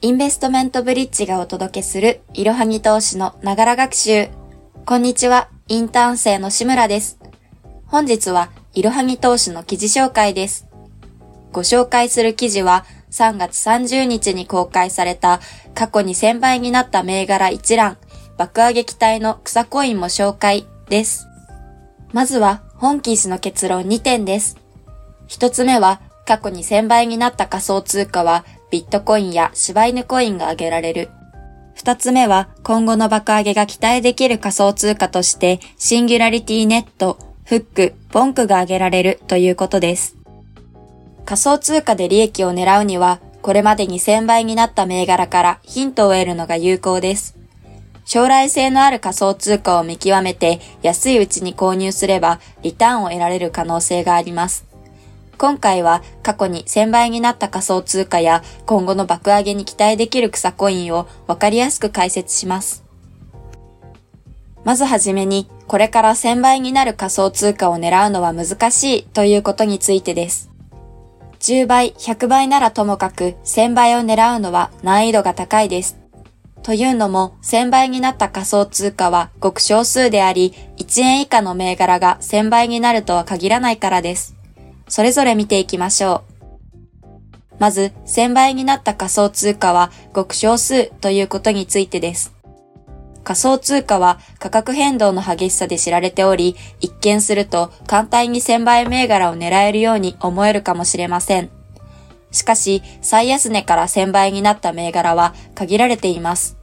インベストメントブリッジがお届けするいろはぎ投資のながら学習。こんにちは、インターン生の志村です。本日はいろはぎ投資の記事紹介です。ご紹介する記事は3月30日に公開された過去に1000倍になった銘柄一覧、爆上げ期待の草コインも紹介です。まずは本記事の結論2点です。一つ目は過去に1000倍になった仮想通貨はビットコインや柴犬コインが挙げられる。二つ目は、今後の爆上げが期待できる仮想通貨として、シンギュラリティネット、フック、ポンクが挙げられるということです。仮想通貨で利益を狙うには、これまでに1000倍になった銘柄からヒントを得るのが有効です。将来性のある仮想通貨を見極めて安いうちに購入すればリターンを得られる可能性があります。今回は過去に1000倍になった仮想通貨や今後の爆上げに期待できる草コインをわかりやすく解説します。まずはじめに、これから1000倍になる仮想通貨を狙うのは難しいということについてです。10倍、100倍ならともかく1000倍を狙うのは難易度が高いです。というのも、1000倍になった仮想通貨はごく少数であり、1円以下の銘柄が1000倍になるとは限らないからです。それぞれ見ていきましょう。まず、1000倍になった仮想通貨はごく少数ということについてです。仮想通貨は価格変動の激しさで知られており、一見すると簡単に1000倍銘柄を狙えるように思えるかもしれません。しかし、最安値から1000倍になった銘柄は限られています。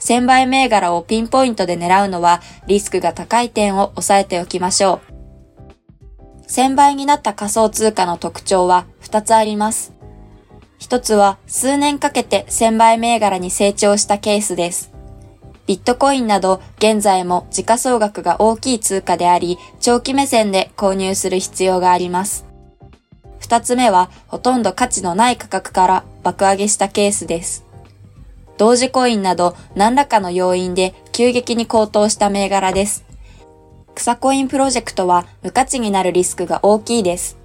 1000倍銘柄をピンポイントで狙うのはリスクが高い点を押さえておきましょう。1000倍になった仮想通貨の特徴は2つあります。1つは数年かけて1000倍銘柄に成長したケースです。ビットコインなど現在も時価総額が大きい通貨であり、長期目線で購入する必要があります。2つ目はほとんど価値のない価格から爆上げしたケースです。同時コインなど何らかの要因で急激に高騰した銘柄です。草コインプロジェクトは無価値になるリスクが大きいです。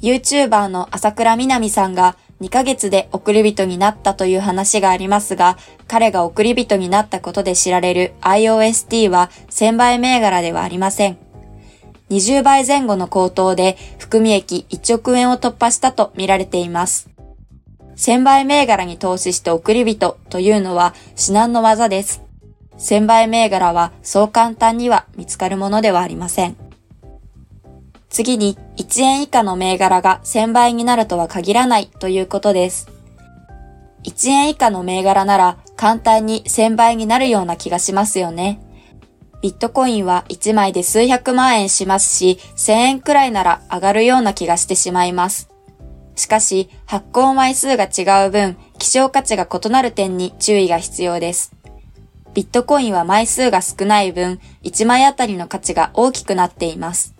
YouTuber の朝倉みなみさんが2ヶ月で送り人になったという話がありますが、彼が送り人になったことで知られる IOST は1000倍銘柄ではありません。20倍前後の高騰で含み益1億円を突破したと見られています。1000倍銘柄に投資して送り人というのは至難の技です。1000倍銘柄はそう簡単には見つかるものではありません。次に1円以下の銘柄が1000倍になるとは限らないということです。1円以下の銘柄なら簡単に1000倍になるような気がしますよね。ビットコインは1枚で数百万円しますし、1000円くらいなら上がるような気がしてしまいます。しかし、発行枚数が違う分、希少価値が異なる点に注意が必要です。ビットコインは枚数が少ない分、1枚あたりの価値が大きくなっています。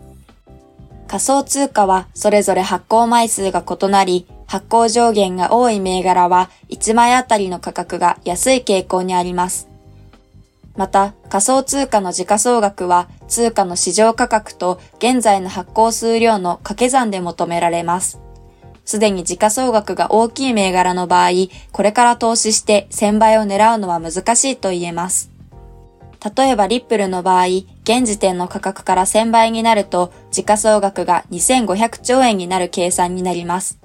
仮想通貨はそれぞれ発行枚数が異なり、発行上限が多い銘柄は1枚あたりの価格が安い傾向にあります。また、仮想通貨の時価総額は通貨の市場価格と現在の発行数量の掛け算で求められます。すでに時価総額が大きい銘柄の場合、これから投資して1000倍を狙うのは難しいと言えます。例えばリップルの場合、現時点の価格から1000倍になると、時価総額が2500兆円になる計算になります。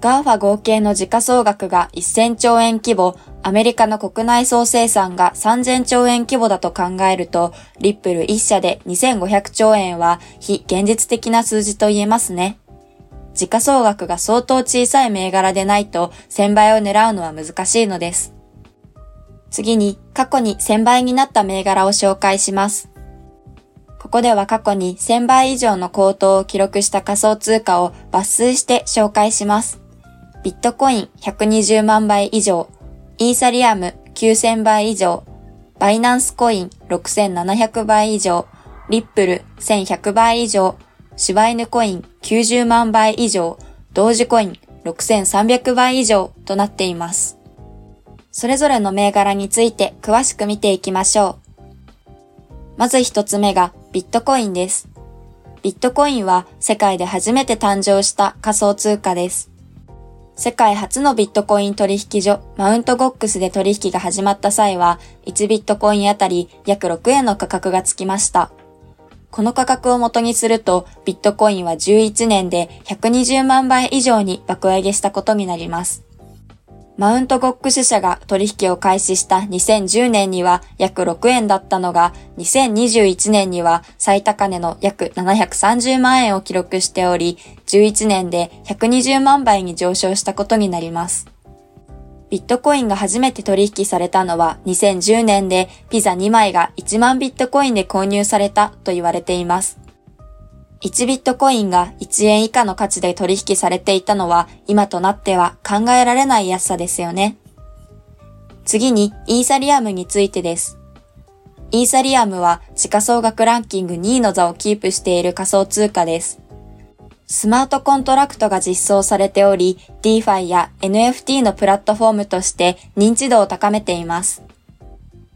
GAFA 合計の時価総額が1000兆円規模、アメリカの国内総生産が3000兆円規模だと考えると、リップル1社で2500兆円は非現実的な数字と言えますね。時価総額が相当小さい銘柄でないと1000倍を狙うのは難しいのです。次に過去に1000倍になった銘柄を紹介します。ここでは過去に1000倍以上の高騰を記録した仮想通貨を抜粋して紹介します。ビットコイン120万倍以上、イーサリアム9000倍以上、バイナンスコイン6700倍以上、リップル1100倍以上、柴犬コイン90万倍以上、同時コイン6300倍以上となっています。それぞれの銘柄について詳しく見ていきましょう。まず一つ目がビットコインです。ビットコインは世界で初めて誕生した仮想通貨です。世界初のビットコイン取引所マウントゴックスで取引が始まった際は1ビットコインあたり約6円の価格がつきました。この価格を元にするとビットコインは11年で120万倍以上に爆上げしたことになります。マウントゴックス社が取引を開始した2010年には約6円だったのが、2021年には最高値の約730万円を記録しており、11年で120万倍に上昇したことになります。ビットコインが初めて取引されたのは2010年でピザ2枚が1万ビットコインで購入されたと言われています。1ビットコインが1円以下の価値で取引されていたのは今となっては考えられない安さですよね。次にイーサリアムについてです。イーサリアムは時価総額ランキング2位の座をキープしている仮想通貨です。スマートコントラクトが実装されており、DeFi や NFT のプラットフォームとして認知度を高めています。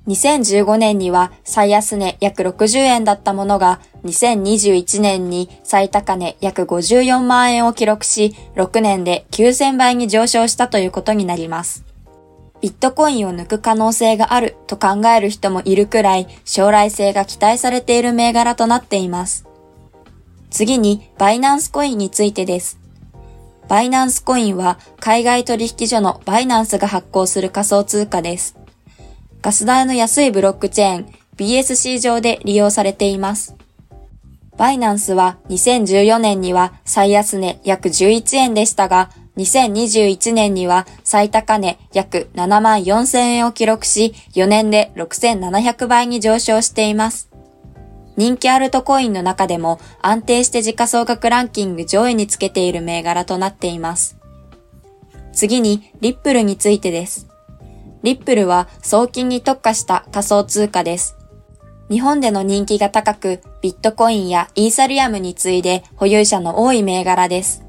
2015年には最安値約60円だったものが2021年に最高値約54万円を記録し6年で9000倍に上昇したということになります。ビットコインを抜く可能性があると考える人もいるくらい将来性が期待されている銘柄となっています。次にバイナンスコインについてです。バイナンスコインは海外取引所のバイナンスが発行する仮想通貨です。ガス代の安いブロックチェーン BSC 上で利用されています。バイナンスは2014年には最安値約11円でしたが、2021年には最高値約7万4000円を記録し、4年で6700倍に上昇しています。人気アルトコインの中でも安定して時価総額ランキング上位につけている銘柄となっています。次に、リップルについてです。リップルは送金に特化した仮想通貨です。日本での人気が高く、ビットコインやイーサリアムに次いで保有者の多い銘柄です。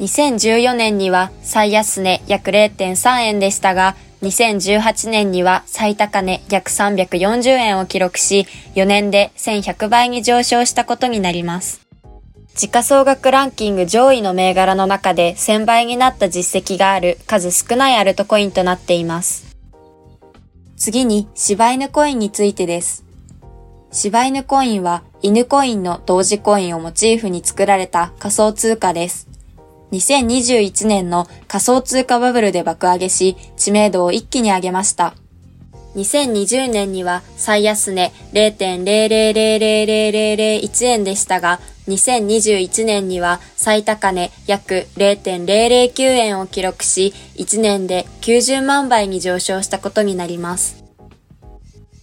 2014年には最安値約0.3円でしたが、2018年には最高値約340円を記録し、4年で1100倍に上昇したことになります。時価総額ランキング上位の銘柄の中で1000倍になった実績がある数少ないアルトコインとなっています。次に柴犬コインについてです。柴犬コインは犬コインの同時コインをモチーフに作られた仮想通貨です。2021年の仮想通貨バブルで爆上げし、知名度を一気に上げました。2020年には最安値0.0000001円でしたが、2021年には最高値約0.009円を記録し、1年で90万倍に上昇したことになります。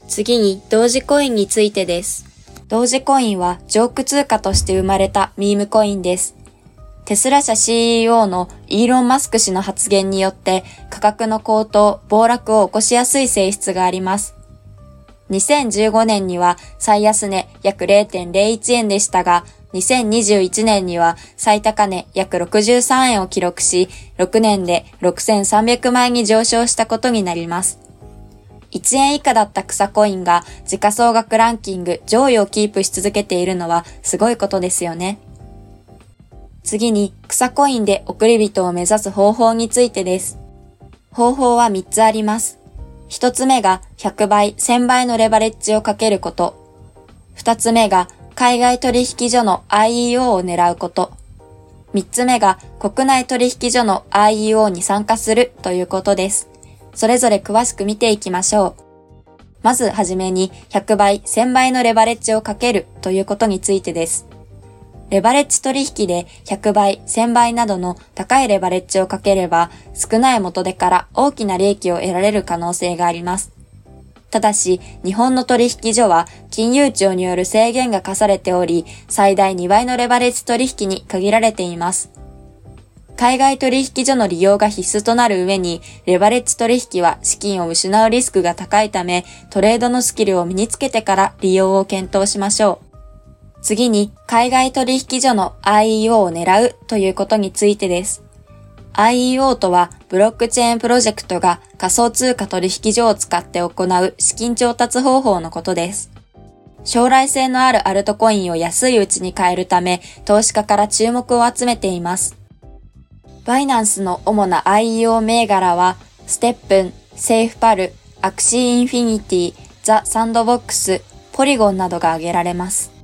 次に、同時コインについてです。同時コインはジョーク通貨として生まれたミームコインです。テスラ社 CEO のイーロン・マスク氏の発言によって価格の高騰、暴落を起こしやすい性質があります。2015年には最安値約0.01円でしたが、2021年には最高値約63円を記録し、6年で6300万に上昇したことになります。1円以下だった草コインが時価総額ランキング上位をキープし続けているのはすごいことですよね。次に草コインで送り人を目指す方法についてです。方法は3つあります。1つ目が100倍、1000倍のレバレッジをかけること。2つ目が海外取引所の IEO を狙うこと。三つ目が国内取引所の IEO に参加するということです。それぞれ詳しく見ていきましょう。まずはじめに100倍、1000倍のレバレッジをかけるということについてです。レバレッジ取引で100倍、1000倍などの高いレバレッジをかければ少ない元手から大きな利益を得られる可能性があります。ただし、日本の取引所は金融庁による制限が課されており、最大2倍のレバレッジ取引に限られています。海外取引所の利用が必須となる上に、レバレッジ取引は資金を失うリスクが高いため、トレードのスキルを身につけてから利用を検討しましょう。次に、海外取引所の IEO を狙うということについてです。IEO とはブロックチェーンプロジェクトが仮想通貨取引所を使って行う資金調達方法のことです。将来性のあるアルトコインを安いうちに買えるため、投資家から注目を集めています。バイナンスの主な IEO 銘柄は、ステップン、セーフパル、アクシーインフィニティ、ザ・サンドボックス、ポリゴンなどが挙げられます。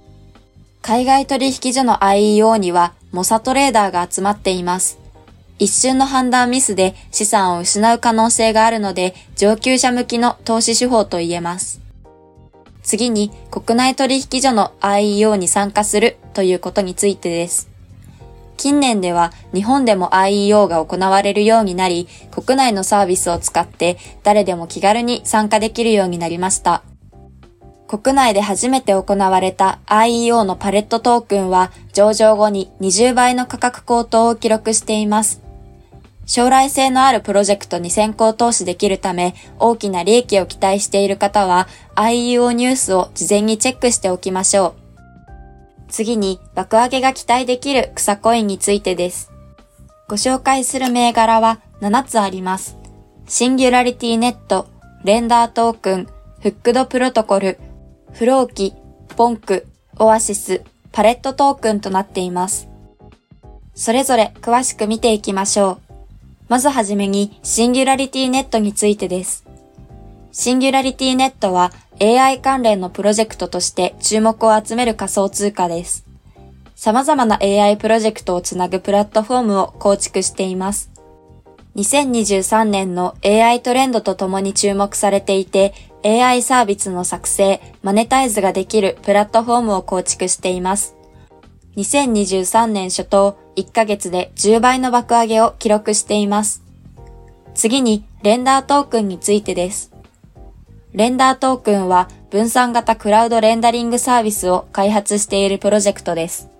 海外取引所の IEO には、猛者トレーダーが集まっています。一瞬の判断ミスで資産を失う可能性があるので、上級者向きの投資手法と言えます。次に、国内取引所の IEO に参加するということについてです。近年では日本でも IEO が行われるようになり、国内のサービスを使って誰でも気軽に参加できるようになりました。国内で初めて行われた IEO のパレットトークンは上場後に20倍の価格高騰を記録しています。将来性のあるプロジェクトに先行投資できるため大きな利益を期待している方は IEO ニュースを事前にチェックしておきましょう。次に爆上げが期待できる草コインについてです。ご紹介する銘柄は7つあります。シンギュラリティネット、レンダートークン、フックドプロトコル、フローキ、ボンク、オアシス、パレットトークンとなっています。それぞれ詳しく見ていきましょう。まずはじめにシンギュラリティネットについてです。シンギュラリティネットは AI 関連のプロジェクトとして注目を集める仮想通貨です。様々な AI プロジェクトをつなぐプラットフォームを構築しています。2023年の AI トレンドとともに注目されていて、AI サービスの作成、マネタイズができるプラットフォームを構築しています。2023年初頭、1ヶ月で10倍の爆上げを記録しています。次に、レンダートークンについてです。レンダートークンは分散型クラウドレンダリングサービスを開発しているプロジェクトです。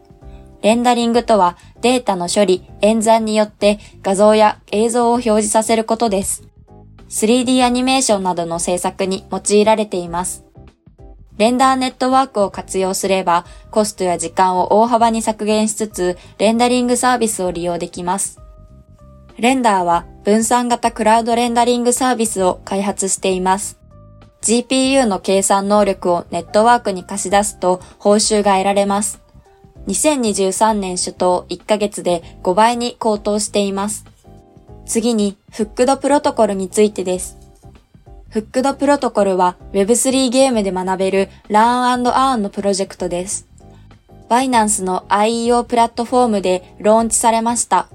レンダリングとはデータの処理、演算によって画像や映像を表示させることです。3D アニメーションなどの制作に用いられています。レンダーネットワークを活用すれば、コストや時間を大幅に削減しつつ、レンダリングサービスを利用できます。レンダーは分散型クラウドレンダリングサービスを開発しています。GPU の計算能力をネットワークに貸し出すと報酬が得られます。2023年初頭1ヶ月で5倍に高騰しています。次に、フックドプロトコルについてです。フックドプロトコルは Web3 ゲームで学べる Learn Earn のプロジェクトです。バイナンスの IEO プラットフォームでローンチされました。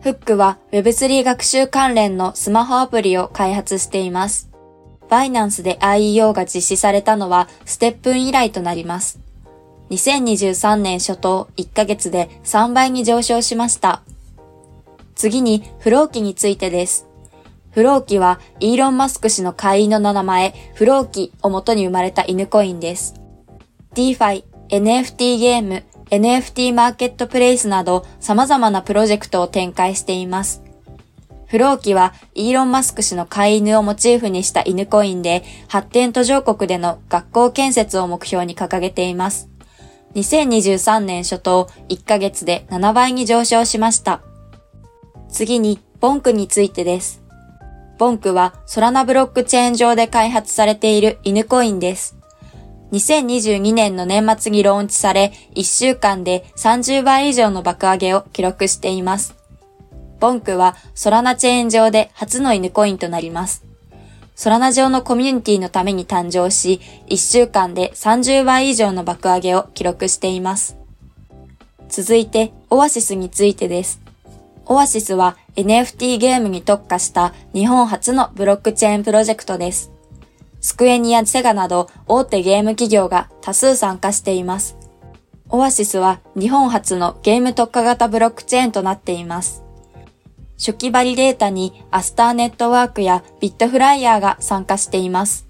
フックは Web3 学習関連のスマホアプリを開発しています。バイナンスで IEO が実施されたのはステップン以来となります。2023年初頭1ヶ月で3倍に上昇しました。次に、フローキについてです。フローキは、イーロン・マスク氏の会員の名前、フローキを元に生まれた犬コインです。DeFi、NFT ゲーム、NFT マーケットプレイスなど様々なプロジェクトを展開しています。フローキはイーロン・マスク氏の飼い犬をモチーフにした犬コインで発展途上国での学校建設を目標に掲げています。2023年初頭1ヶ月で7倍に上昇しました。次に、ボンクについてです。ボンクはソラナブロックチェーン上で開発されている犬コインです。2022年の年末にローンチされ、1週間で30倍以上の爆上げを記録しています。ボンクはソラナチェーン上で初の犬コインとなります。ソラナ上のコミュニティのために誕生し、1週間で30倍以上の爆上げを記録しています。続いて、オアシスについてです。オアシスは NFT ゲームに特化した日本初のブロックチェーンプロジェクトです。スクエニやセガなど大手ゲーム企業が多数参加しています。オアシスは日本初のゲーム特化型ブロックチェーンとなっています。初期バリデータにアスターネットワークやビットフライヤーが参加しています。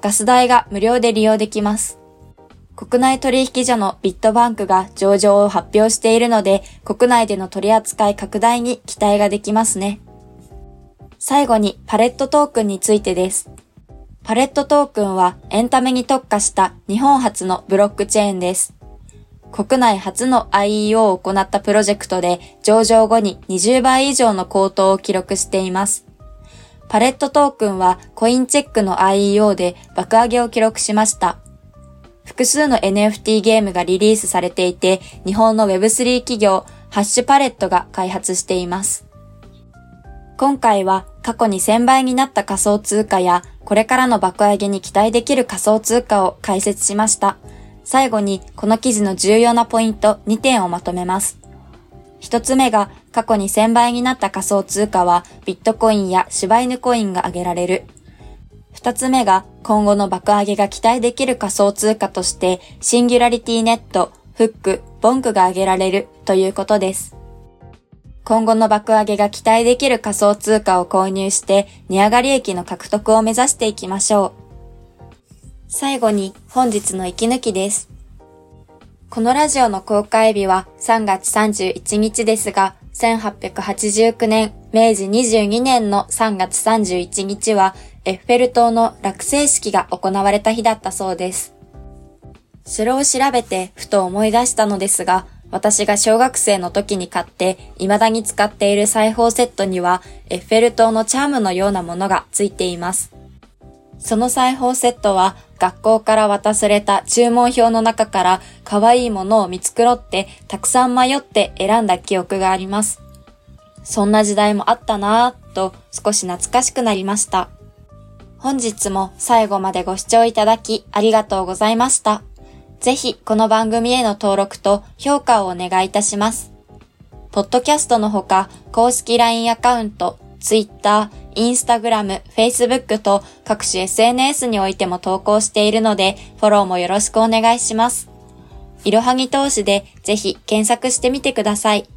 ガス代が無料で利用できます。国内取引所のビットバンクが上場を発表しているので、国内での取り扱い拡大に期待ができますね。最後にパレットトークンについてです。パレットトークンはエンタメに特化した日本初のブロックチェーンです。国内初の IEO を行ったプロジェクトで上場後に20倍以上の高騰を記録しています。パレットトークンはコインチェックの IEO で爆上げを記録しました。複数の NFT ゲームがリリースされていて、日本の Web3 企業、ハッシュパレットが開発しています。今回は過去に1000倍になった仮想通貨やこれからの爆上げに期待できる仮想通貨を解説しました。最後にこの記事の重要なポイント2点をまとめます。一つ目が過去に1000倍になった仮想通貨はビットコインや柴犬コインが挙げられる。二つ目が今後の爆上げが期待できる仮想通貨としてシンギュラリティネット、フック、ボンクが挙げられるということです。今後の爆上げが期待できる仮想通貨を購入して値上がり益の獲得を目指していきましょう。最後に本日の息抜きです。このラジオの公開日は3月31日ですが、1889年、明治22年の3月31日は、エッフェル塔の落成式が行われた日だったそうです。それを調べてふと思い出したのですが、私が小学生の時に買って未だに使っている裁縫セットにはエッフェル塔のチャームのようなものがついています。その裁縫セットは学校から渡された注文表の中から可愛いものを見繕ってたくさん迷って選んだ記憶があります。そんな時代もあったなぁと少し懐かしくなりました。本日も最後までご視聴いただきありがとうございました。ぜひこの番組への登録と評価をお願いいたします。ポッドキャストのほか公式 LINE アカウント、Twitter、インスタグラム、フェイスブックと各種 SNS においても投稿しているので、フォローもよろしくお願いします。いろはぎ投資でぜひ検索してみてください。